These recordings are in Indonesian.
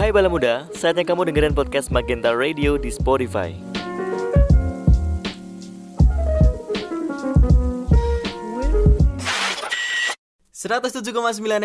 Hai Bala Muda, saatnya kamu dengerin podcast Magenta Radio di Spotify. Seratus tujuh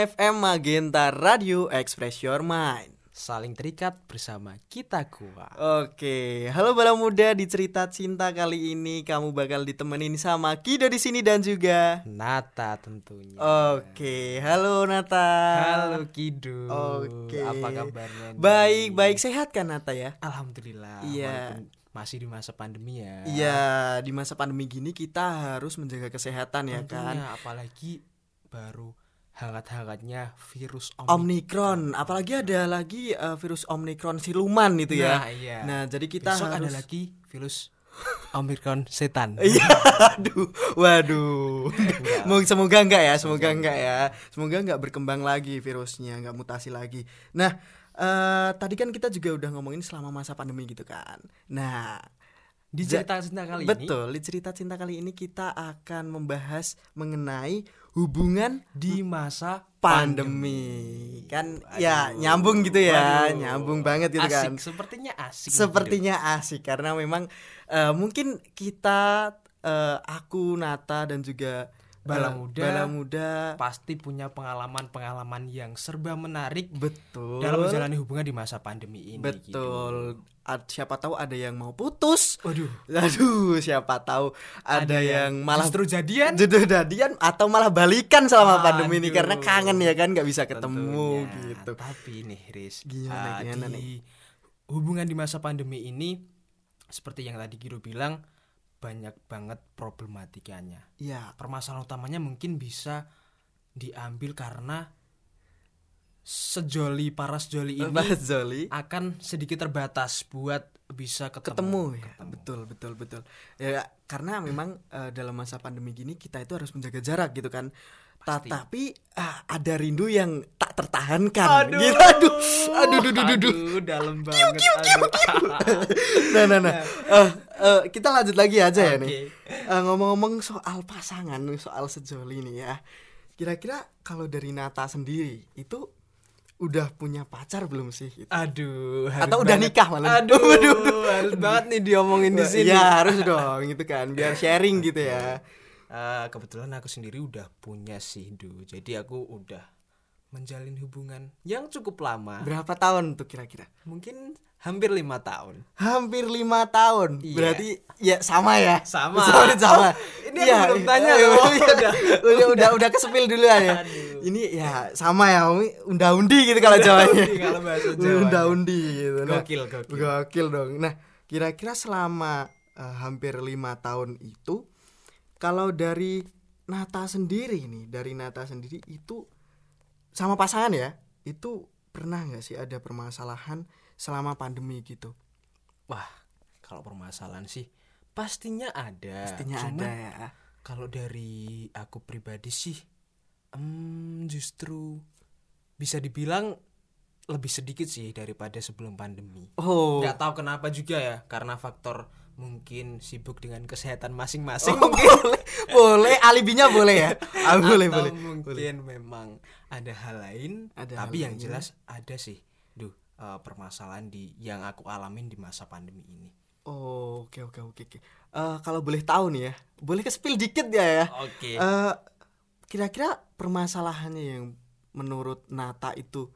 FM Magenta Radio Express Your Mind. Saling terikat bersama kita kuat. Oke, halo bala muda di cerita cinta kali ini kamu bakal ditemenin sama Kido di sini dan juga Nata tentunya. Oke, halo Nata. Halo Kido. Oke. Apa kabarnya? nih? Baik, baik sehat kan Nata ya? Alhamdulillah. Iya. walaupun Masih di masa pandemi ya. Iya, di masa pandemi gini kita harus menjaga kesehatan ya kan. Tentunya, apalagi baru hangat-hangatnya virus Omicron. Omikron, apalagi ada lagi eh, virus Omikron siluman itu ya. Nah, iya. Nah, jadi kita Besok harus ada lagi virus Omicron setan. Iya, aduh, waduh. Mau semoga enggak ya, semoga enggak ya, semoga enggak berkembang lagi virusnya, enggak mutasi lagi. Nah, eh tadi kan kita juga udah ngomongin selama masa pandemi gitu kan. Nah, Di cerita cinta kali ini betul. Di cerita cinta kali ini kita akan membahas mengenai hubungan di masa pandemi. Kan ya nyambung gitu ya, Waduh. nyambung banget gitu asik. kan. Sepertinya asik. nih, Sepertinya asik karena memang eh, mungkin kita eh, aku Nata dan juga Bala eh, Muda. Bala Muda pasti punya pengalaman-pengalaman yang serba menarik betul dalam menjalani hubungan di masa pandemi ini. gitu. betul Ad- siapa tahu ada yang mau putus Waduh, aduh siapa tahu ada, yang, malah justru jadian. jodoh jadian atau malah balikan selama pandemi ini Aduh. karena kangen ya kan nggak bisa ketemu Tentunya. gitu Tapi nih, Riz, Gimana, eh, gimana di hubungan di masa pandemi ini seperti yang tadi Giro bilang banyak banget problematikanya. ya Permasalahan utamanya mungkin bisa diambil karena sejoli para sejoli ini Zoli akan sedikit terbatas buat bisa ketemu. ketemu ya. Betul betul betul. Ya karena memang eh, dalam masa pandemi gini kita itu harus menjaga jarak gitu kan Pasti. tetapi ah, ada rindu yang tak tertahankan Aduh. gitu aduh aduh duh, duh, duh, duh. Aduh, dalam banget. aduh. nah nah nah Eh, eh, kita lanjut lagi aja ya Oke. nih Eh, ngomong-ngomong soal pasangan soal sejoli nih ya kira-kira kalau dari Nata sendiri itu udah punya pacar belum sih gitu? Aduh, Atau udah banget. nikah malah? Aduh, Waduh, aduh, harus banget nih diomongin di sini. ya harus dong gitu kan biar sharing gitu ya Eh, kebetulan aku sendiri udah punya sih, Du. Jadi aku udah menjalin hubungan yang cukup lama. berapa tahun tuh kira-kira Mungkin hampir lima tahun. hampir lima tahun Iya. berarti ya sama ya Sama. sama, sama. ini aku belum tanya loh. iya. Udah. udah udah udah kesepil dulu ya Aduh. ini ya sama ya unda-undi gitu kalau jawabnya kalau bahasa unda-undi gitu nah, Gokil, gokil. gokil dong nah kira-kira selama eh, hampir lima tahun itu kalau dari Nata sendiri nih dari Nata sendiri itu sama pasangan ya itu pernah nggak sih ada permasalahan selama pandemi gitu Wah, kalau permasalahan sih pastinya ada. pastinya Cuman ada ya Kalau dari aku pribadi sih, em, justru bisa dibilang lebih sedikit sih daripada sebelum pandemi. oh Nggak tahu kenapa juga ya, karena faktor mungkin sibuk dengan kesehatan masing-masing Oh, mungkin. boleh boleh alibinya boleh ya ah, boleh Atau boleh mungkin memang ada hal lain. Ada tapi hal yang lain. jelas ada sih, duh eh, permasalahan di yang aku alamin di masa pandemi ini. oh oke oke oke oke Eh, kalau boleh tahu nih ya boleh ke spill dikit ya ya Oke. Eh, kira-kira permasalahannya yang menurut Nata itu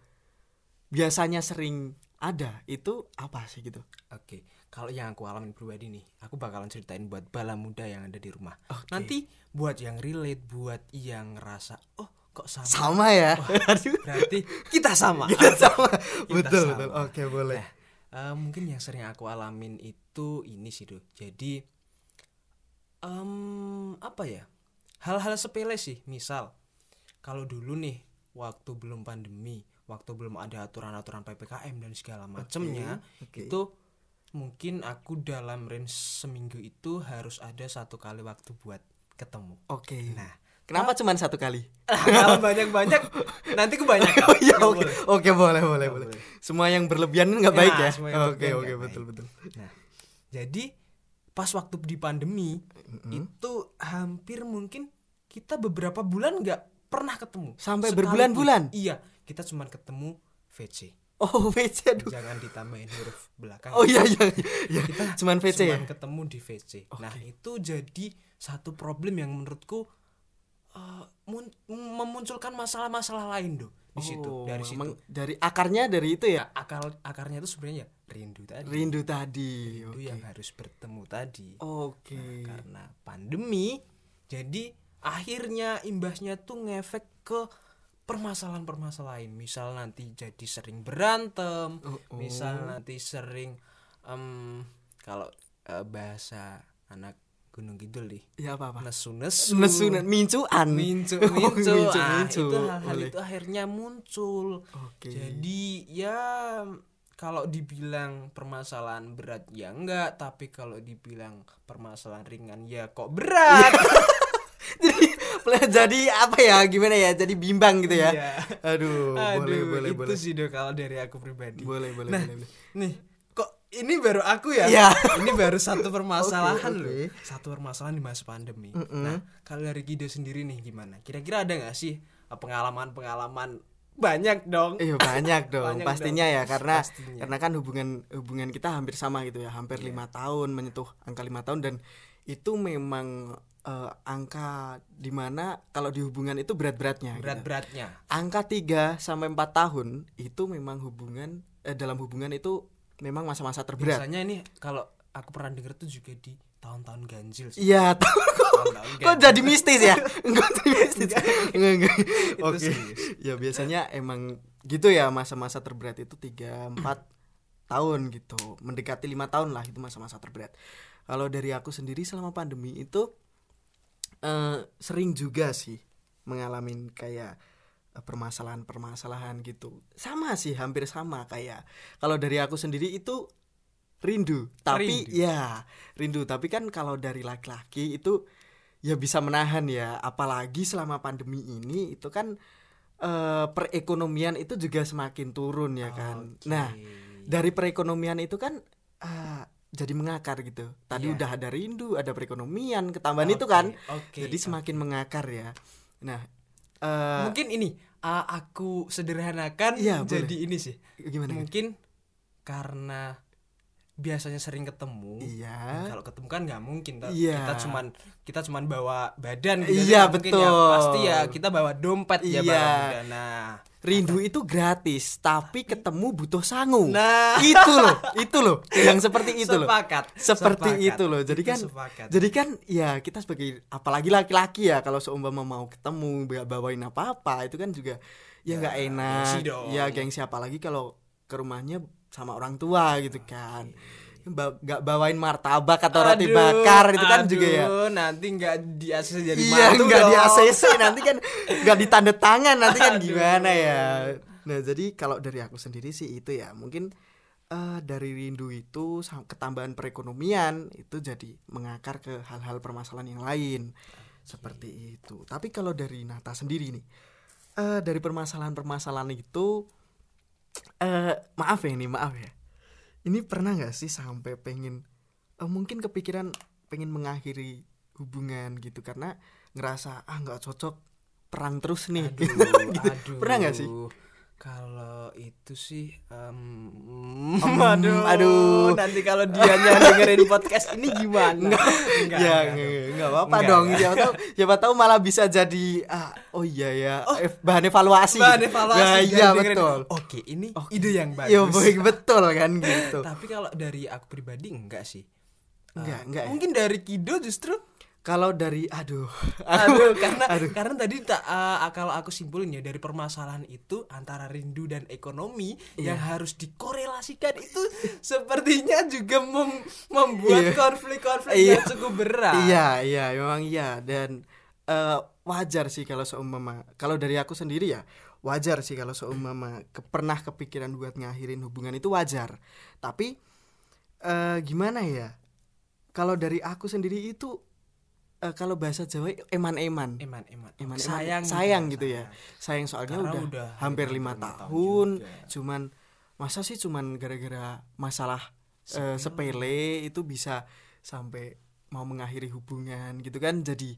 biasanya sering ada itu apa sih gitu Oke, kalau yang aku alamin pribadi nih, aku bakalan ceritain buat bala muda yang ada di rumah. Oke. Nanti buat yang relate, buat yang ngerasa, oh kok sama, sama ya aduh berarti kita sama. kita sama Kita betul sama. betul oke boleh Nah, eh, mungkin yang sering aku alamin itu ini sih tuh. Jadi, em, apa ya? Hal-hal sepele sih. Misal, kalau dulu nih, waktu belum pandemi, waktu belum ada aturan-aturan ppkm dan segala macemnya, oke. itu mungkin aku dalam range seminggu itu harus ada satu kali waktu buat ketemu. oke Nah, kenapa cuman satu kali kalau banyak-banyak nanti kebanyakan. oh iya oke boleh. oke boleh boleh Nggak boleh boleh. semua yang berlebihan nggak baik ya semua yang oke oke betul baik. betul Nah, jadi pas waktu di pandemi itu hampir mungkin kita beberapa bulan nggak pernah ketemu Sampai berbulan-bulan? iya kita cuman ketemu VC Oh VC aduh. jangan ditambahin huruf belakang Oh iya iya iya. kita Cuman VC ya. cuman ketemu di VC nah itu jadi satu problem yang menurutku eh, mun- memunculkan masalah-masalah lain tuh di situ Oh, dari situ dari akarnya dari itu ya. akar akarnya itu sebenarnya ya rindu tadi Rindu tadi. rindu Oke. yang harus bertemu tadi Oke. karena pandemi jadi akhirnya imbasnya tuh ngefek ke permasalahan-permasalahan misal nanti jadi sering berantem Oh, oh. misal nanti sering em, kalau eh, bahasa anak Gunung Kidul nih Ya apa apa. nesu nesu Nesu mincuan. mincu mincu, mincu, Ah, mincu. itu hal-hal itu akhirnya muncul Oke. jadi ya kalau dibilang permasalahan berat ya enggak, tapi kalau dibilang permasalahan ringan ya kok berat. jadi apa ya gimana ya jadi bimbang gitu ya Iya. aduh, Aduh, boleh boleh itu boleh sih deh kalau dari aku pribadi. boleh boleh Nah, boleh boleh. Nih, kok ini baru aku ya? Iya. Ini baru satu permasalahan Oke, loh. oke. Satu permasalahan di masa pandemi. Mm-mm. Nah, kalau dari Gido sendiri nih gimana? Kira-kira ada nggak sih uh, pengalaman-pengalaman banyak dong? Iya banyak dong Banyak pastinya dong. ya karena Pastinya. karena kan hubungan hubungan kita hampir sama gitu ya hampir Iya. lima tahun menyentuh angka lima tahun dan itu memang eh, angka di mana kalau di hubungan itu berat-beratnya gitu. Berat-beratnya. angka 3 sampai 4 tahun itu memang hubungan eh, dalam hubungan itu memang masa-masa terberat. Biasanya ini kalau aku pernah denger tuh juga di tahun-tahun ganjil sih. iya kok jadi mistis ya? Enggak jadi mistis. Enggak. Enggak oke. Ya biasanya emang gitu ya masa-masa terberat itu 3 4 tahun gitu. Mendekati lima tahun lah itu masa-masa terberat. Kalau dari aku sendiri selama pandemi itu eh, sering juga sih mengalami kayak eh, permasalahan-permasalahan gitu. Sama sih hampir sama kayak kalau dari aku sendiri itu rindu. Tapi Rindu. ya rindu. Tapi kan kalau dari laki-laki itu ya bisa menahan ya. Apalagi selama pandemi ini itu kan eh, perekonomian itu juga semakin turun ya kan. Oke. nah dari perekonomian itu kan ah, jadi mengakar gitu tadi Iya. udah ada rindu ada perekonomian ketambahan itu kan Oke. jadi semakin mengakar ya nah eh, mungkin ini uh, aku sederhanakan boleh. jadi ini sih. gimana Mungkin karena biasanya sering ketemu. iya Kalau ketemu kan nggak mungkin. Iya. kita cuman kita cuman bawa badan gitu Iya, mungkin ya. betul. pasti ya kita bawa dompet ya Iya. bawa badan. nah rindu itu gratis tapi ketemu butuh sangu. Nah. Itu loh itu loh. Yang seperti itu loh. Sepakat seperti sepakat. itu loh. Jadi Itu kan sepakat. jadi kan ya kita sebagai apalagi laki-laki ya kalau seumpama mau ketemu bawain apa-apa itu kan juga ya nggak enak. gengsi dong. ya gengsi apalagi kalau ke rumahnya sama orang tua gitu kan nggak bawain martabak atau roti Aduh, bakar itu kan juga ya. aduh, nanti nggak di ACC jadi iya nggak di. ACC nanti kan nggak ditanda tangan nanti kan Aduh. gimana ya. Nah jadi kalau dari aku sendiri sih itu ya mungkin eh, dari rindu itu ketambahan perekonomian itu jadi mengakar ke hal-hal permasalahan yang lain. Seperti itu. Tapi kalau dari Nata sendiri nih eh, dari permasalahan-permasalahan itu eh maaf ya ini maaf ya ini pernah nggak sih sampai pengen eh, mungkin kepikiran pengen mengakhiri hubungan gitu karena ngerasa ah nggak cocok perang terus nih aduh, Gitu. aduh. pernah nggak sih Kalau itu sih Em, aduh, aduh. nanti kalau dianya dengerin podcast ini gimana? Enggak, ya enggak, nggak enggak. nggak apa-apa Enggak, dong enggak. siapa tahu siapa tahu malah bisa jadi ah oh iya ya ef- bahan evaluasi Bahan evaluasi Nah, iya betul Oke, ini Oke. ide yang bagus. iya baik betul kan gitu Tapi kalau dari aku pribadi enggak sih. enggak Eh, enggak ya? Mungkin dari Kido justru kalau dari aduh Aduh, karena aduh. karena tadi tak eh, kalau aku simpulin ya dari permasalahan itu antara rindu dan ekonomi Iya. yang harus dikorelasikan itu sepertinya juga mem- membuat Iya. konflik-konflik Iya. yang cukup berat. Iya, iya, memang iya dan eh, wajar sih kalau seumpama kalau dari aku sendiri ya wajar sih kalau seumpama ke, pernah kepikiran buat ngakhirin hubungan itu wajar. Tapi eh, gimana ya? Kalau dari aku sendiri itu eh, kalau bahasa Jawa eman-eman. Eman, eman. Eman, eman. sayang, sayang gitu ya. Sayang soalnya Karena udah, udah hampir lima- tahun tahun, cuman masa sih cuman gara-gara masalah eh, sepele itu bisa sampai mau mengakhiri hubungan gitu kan jadi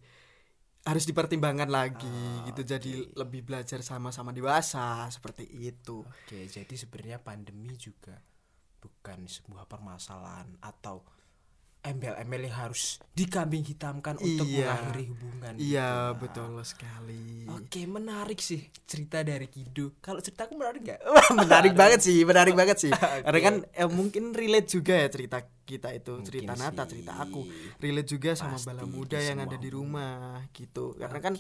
harus dipertimbangkan lagi gitu jadi lebih belajar sama-sama dewasa seperti itu Oke, jadi sebenarnya pandemi juga bukan sebuah permasalahan atau embel-embel yang harus dikambing hitamkan untuk Iya. mengakhiri hubungan. iya gitu. betul sekali Oke, menarik sih cerita dari Kido. Kalau ceritaku menarik nggak? Wah, menarik banget sih menarik banget sih karena kan eh, mungkin relate juga ya cerita kita itu Mungkin cerita Nata sih. cerita aku relate juga sama Pasti bala di muda yang ada di rumah gitu karena Oke. kan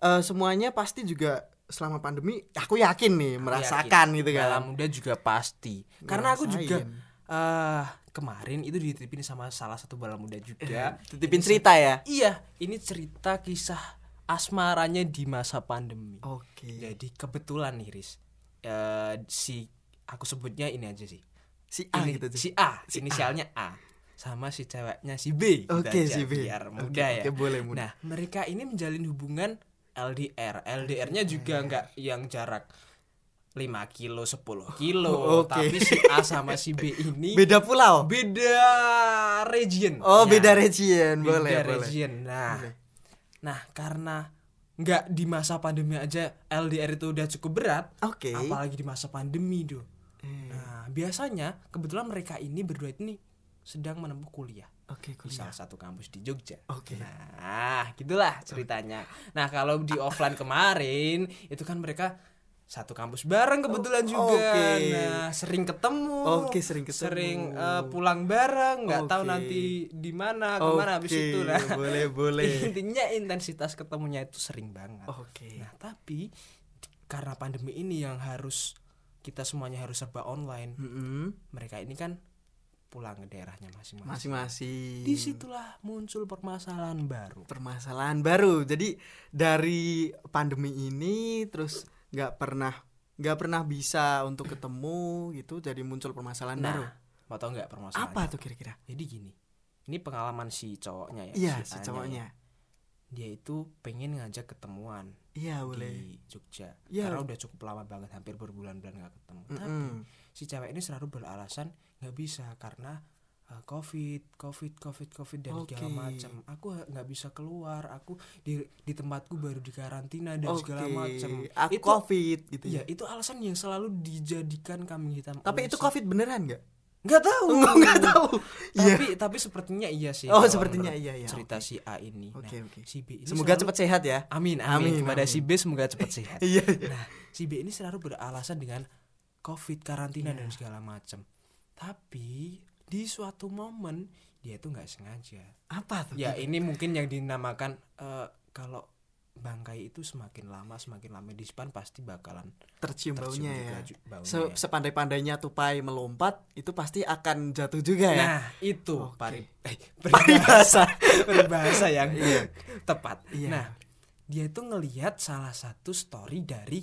eh, semuanya pasti juga selama pandemi aku yakin nih merasakan gitu Bala kan muda juga pasti. Karena aku juga Eh kemarin itu dititipin sama salah satu bala muda juga. titipin Ini cerita ya Iya, ini cerita kisah asmaranya di masa pandemi. oke Jadi kebetulan nih Riz, eh, si aku sebutnya ini aja sih. si A Ini- gitu si A, Si A. inisialnya A. Sama si ceweknya si B. gitu Oke, aja, si B. Biar Oke, mudah ya. oke, boleh, mudah. Nah, mereka ini menjalin hubungan LDR. LDR-nya juga nggak yang jarak 5 kilo, 10 kilo, Oke. tapi si A sama si B ini beda pulau beda region. oh Ya, beda region beda boleh region. Nah, Boleh. nah karena nggak di masa pandemi aja LDR itu udah cukup berat, oke apalagi di masa pandemi do. Eh, Nah, biasanya kebetulan mereka ini berdua ini sedang menempuh kuliah oke di kuliah salah satu kampus di Jogja. Oke. Nah, gitulah ceritanya. Nah, kalau di offline kemarin itu kan mereka satu kampus bareng kebetulan juga. oke. Nah, sering ketemu. Oke, sering ketemu. Sering eh, pulang bareng, nggak tahu Oke. nanti di mana, ke mana habis Oke, itu. Nah, boleh boleh intinya intensitas ketemunya itu sering banget. oke Nah, tapi karena pandemi ini yang harus kita semuanya harus serba online, Mm-mm. mereka ini kan pulang ke daerahnya masing-masing. masing-masing Di situlah muncul permasalahan baru. permasalahan baru jadi dari pandemi ini terus nggak pernah nggak pernah bisa untuk ketemu gitu jadi muncul permasalahan baru Nah, mau tau nggak permasalahannya? apa tuh kira-kira Jadi gini, ini pengalaman si cowoknya ya. iya si si cowoknya ya. Dia itu pengen ngajak ketemuan iya boleh di Jogja. Iya. Karena udah cukup lama banget, hampir berbulan-bulan nggak ketemu. Tapi Mm-mm. si cewek ini selalu beralasan nggak bisa karena uh, covid covid covid covid dan segala Oke. macam. Aku nggak bisa keluar. Aku di di tempatku baru dikarantina dan oke. segala macam. Aku itu covid gitu ya? Ya itu alasan yang selalu dijadikan kambing hitam. Tapi itu covid beneran nggak? Nggak tahu. Nggak tahu. Iya. tapi tapi sepertinya iya sih Oh, sepertinya iya, iya, cerita oke. si A ini. Oke, Nah, oke. si B ini semoga selalu- cepat sehat ya. Amin Amin, amin, kepada amin. si B semoga cepat sehat. Iya iya. Nah, si B ini selalu beralasan dengan COVID, karantina Iya. dan segala macam. Tapi di suatu momen dia itu nggak sengaja. apa tuh Ya ini mungkin yang dinamakan eh, kalau bangkai itu semakin lama semakin lama di depan pasti bakalan tercium tercium baunya juga ya baunya. Se- sepandai-pandainya tupai melompat itu pasti akan jatuh juga ya Nah itu Oke. pari, eh, Paribasa. peribahasa yang Iya. tepat. Iya. Nah dia itu ngelihat salah satu story dari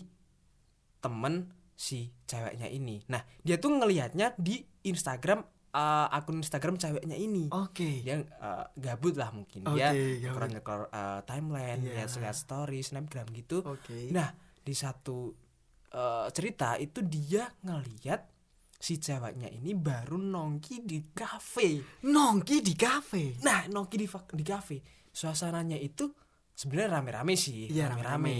temen si ceweknya ini. Nah dia tuh ngelihatnya di Instagram eh, akun Instagram ceweknya ini. oke Dia eh, gabut lah mungkin Oke, dia ngekrol ngekrol eh, timeline, Iya. lihat-lihat story, snapgram gitu. oke Nah di satu eh, cerita itu dia ngelihat si ceweknya ini baru nongki di kafe. nongki di kafe Nah, nongki di, di kafe. Suasananya itu sebenarnya rame-rame sih, Iya, rame-rame. rame-rame.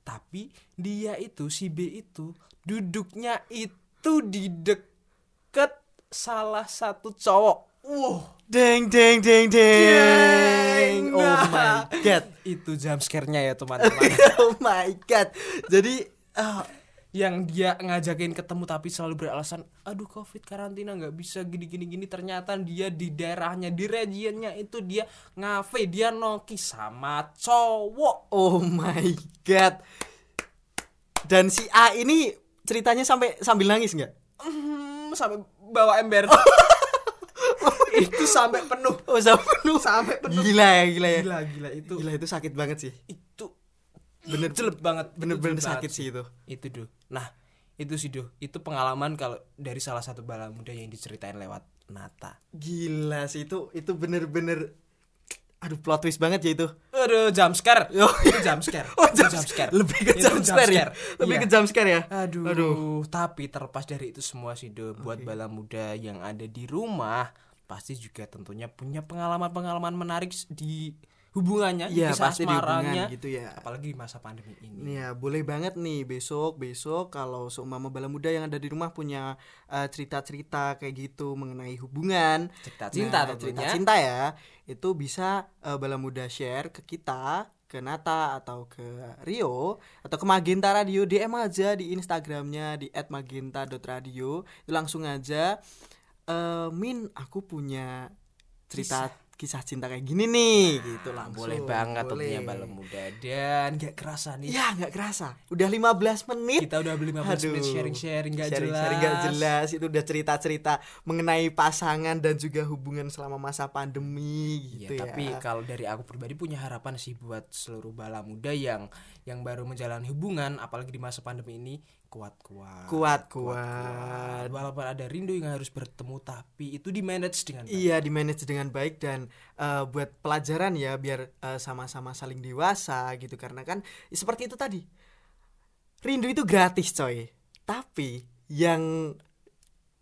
Tapi dia itu si B itu duduknya itu di deket salah satu cowok. Wow, deng deng deng deng. Oh Nah. my god. Itu jump scare-nya ya teman-teman. oh my god. Jadi ah, yang dia ngajakin ketemu tapi selalu beralasan aduh covid karantina nggak bisa gini gini gini ternyata dia di daerahnya di regionnya itu dia ngafe dia noki sama cowok. Oh my god. Dan si A ini ceritanya sampai sambil nangis nggak? Hmm, sampai bawa ember. Itu sampai penuh. Oh sampai penuh. Sampai penuh. Gila ya gila ya. Gila gila itu. Gila itu sakit banget sih. Itu bener jelek banget. Itu bener-bener jelek sakit banget sih itu. Itu duh. Nah itu sih duh. Itu pengalaman kalau dari salah satu bala muda yang diceritain lewat Nata. Gila sih itu itu bener-bener aduh plot twist banget ya itu Aduh, jump scare. Oh. Itu jump scare. Oh, Itu jump scare. Lebih ke Itu jump scare ya. Lebih Iya. ke jump scare ya. Aduh, tapi terlepas dari itu semua sih, Do, buat bala muda yang ada di rumah, pasti juga tentunya punya pengalaman-pengalaman menarik di hubungannya kisah pasti di hubungan asmaranya. gitu ya. apalagi di masa pandemi ini. Ya boleh banget nih besok besok kalau seumpama bala muda yang ada di rumah punya eh, cerita-cerita kayak gitu mengenai hubungan. Cerita cinta Nah, cerita cinta ya itu bisa eh, bala muda share ke kita ke Nata atau ke Rio atau ke Magenta Radio. DM aja di Instagramnya di @magenta.radio itu langsung aja eh, Min aku punya cerita kisah, cinta kayak gini nih gitu langsung boleh banget tentunya Boleh. balem muda dan gak kerasa nih. Ya nggak kerasa. Udah 15 menit. Kita udah 15 menit Aduh. sharing-sharing gak sharing, jelas. sharing gak jelas. Itu udah cerita-cerita mengenai pasangan Dan juga hubungan selama masa pandemi Ya, gitu ya, tapi kalau dari aku pribadi punya harapan sih buat seluruh bala muda yang yang baru menjalani hubungan apalagi di masa pandemi ini kuat-kuat. Kuat-kuat Walaupun ada rindu yang harus bertemu tapi itu di manage dengan baik. Iya di manage dengan baik dan eh, buat pelajaran ya biar eh, sama-sama saling dewasa gitu. Karena kan seperti itu tadi. Rindu itu gratis coy. Tapi yang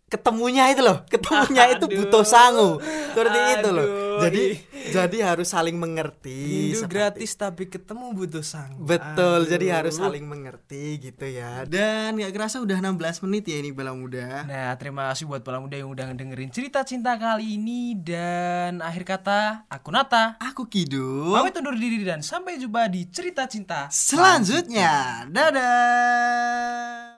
ketemunya itu loh ketemunya itu butuh sangu. Seperti itu loh jadi jadi harus saling mengerti seperti- gratis tapi ketemu butuh sang. betul Aduh. jadi harus saling mengerti gitu ya. Dan gak kerasa udah 16 menit ya ini bala muda. Nah, terima kasih buat bala muda yang udah dengerin cerita cinta kali ini. Dan akhir kata aku Nata. aku Kidu Pamit undur diri dan sampai jumpa di cerita cinta selanjutnya. Dadah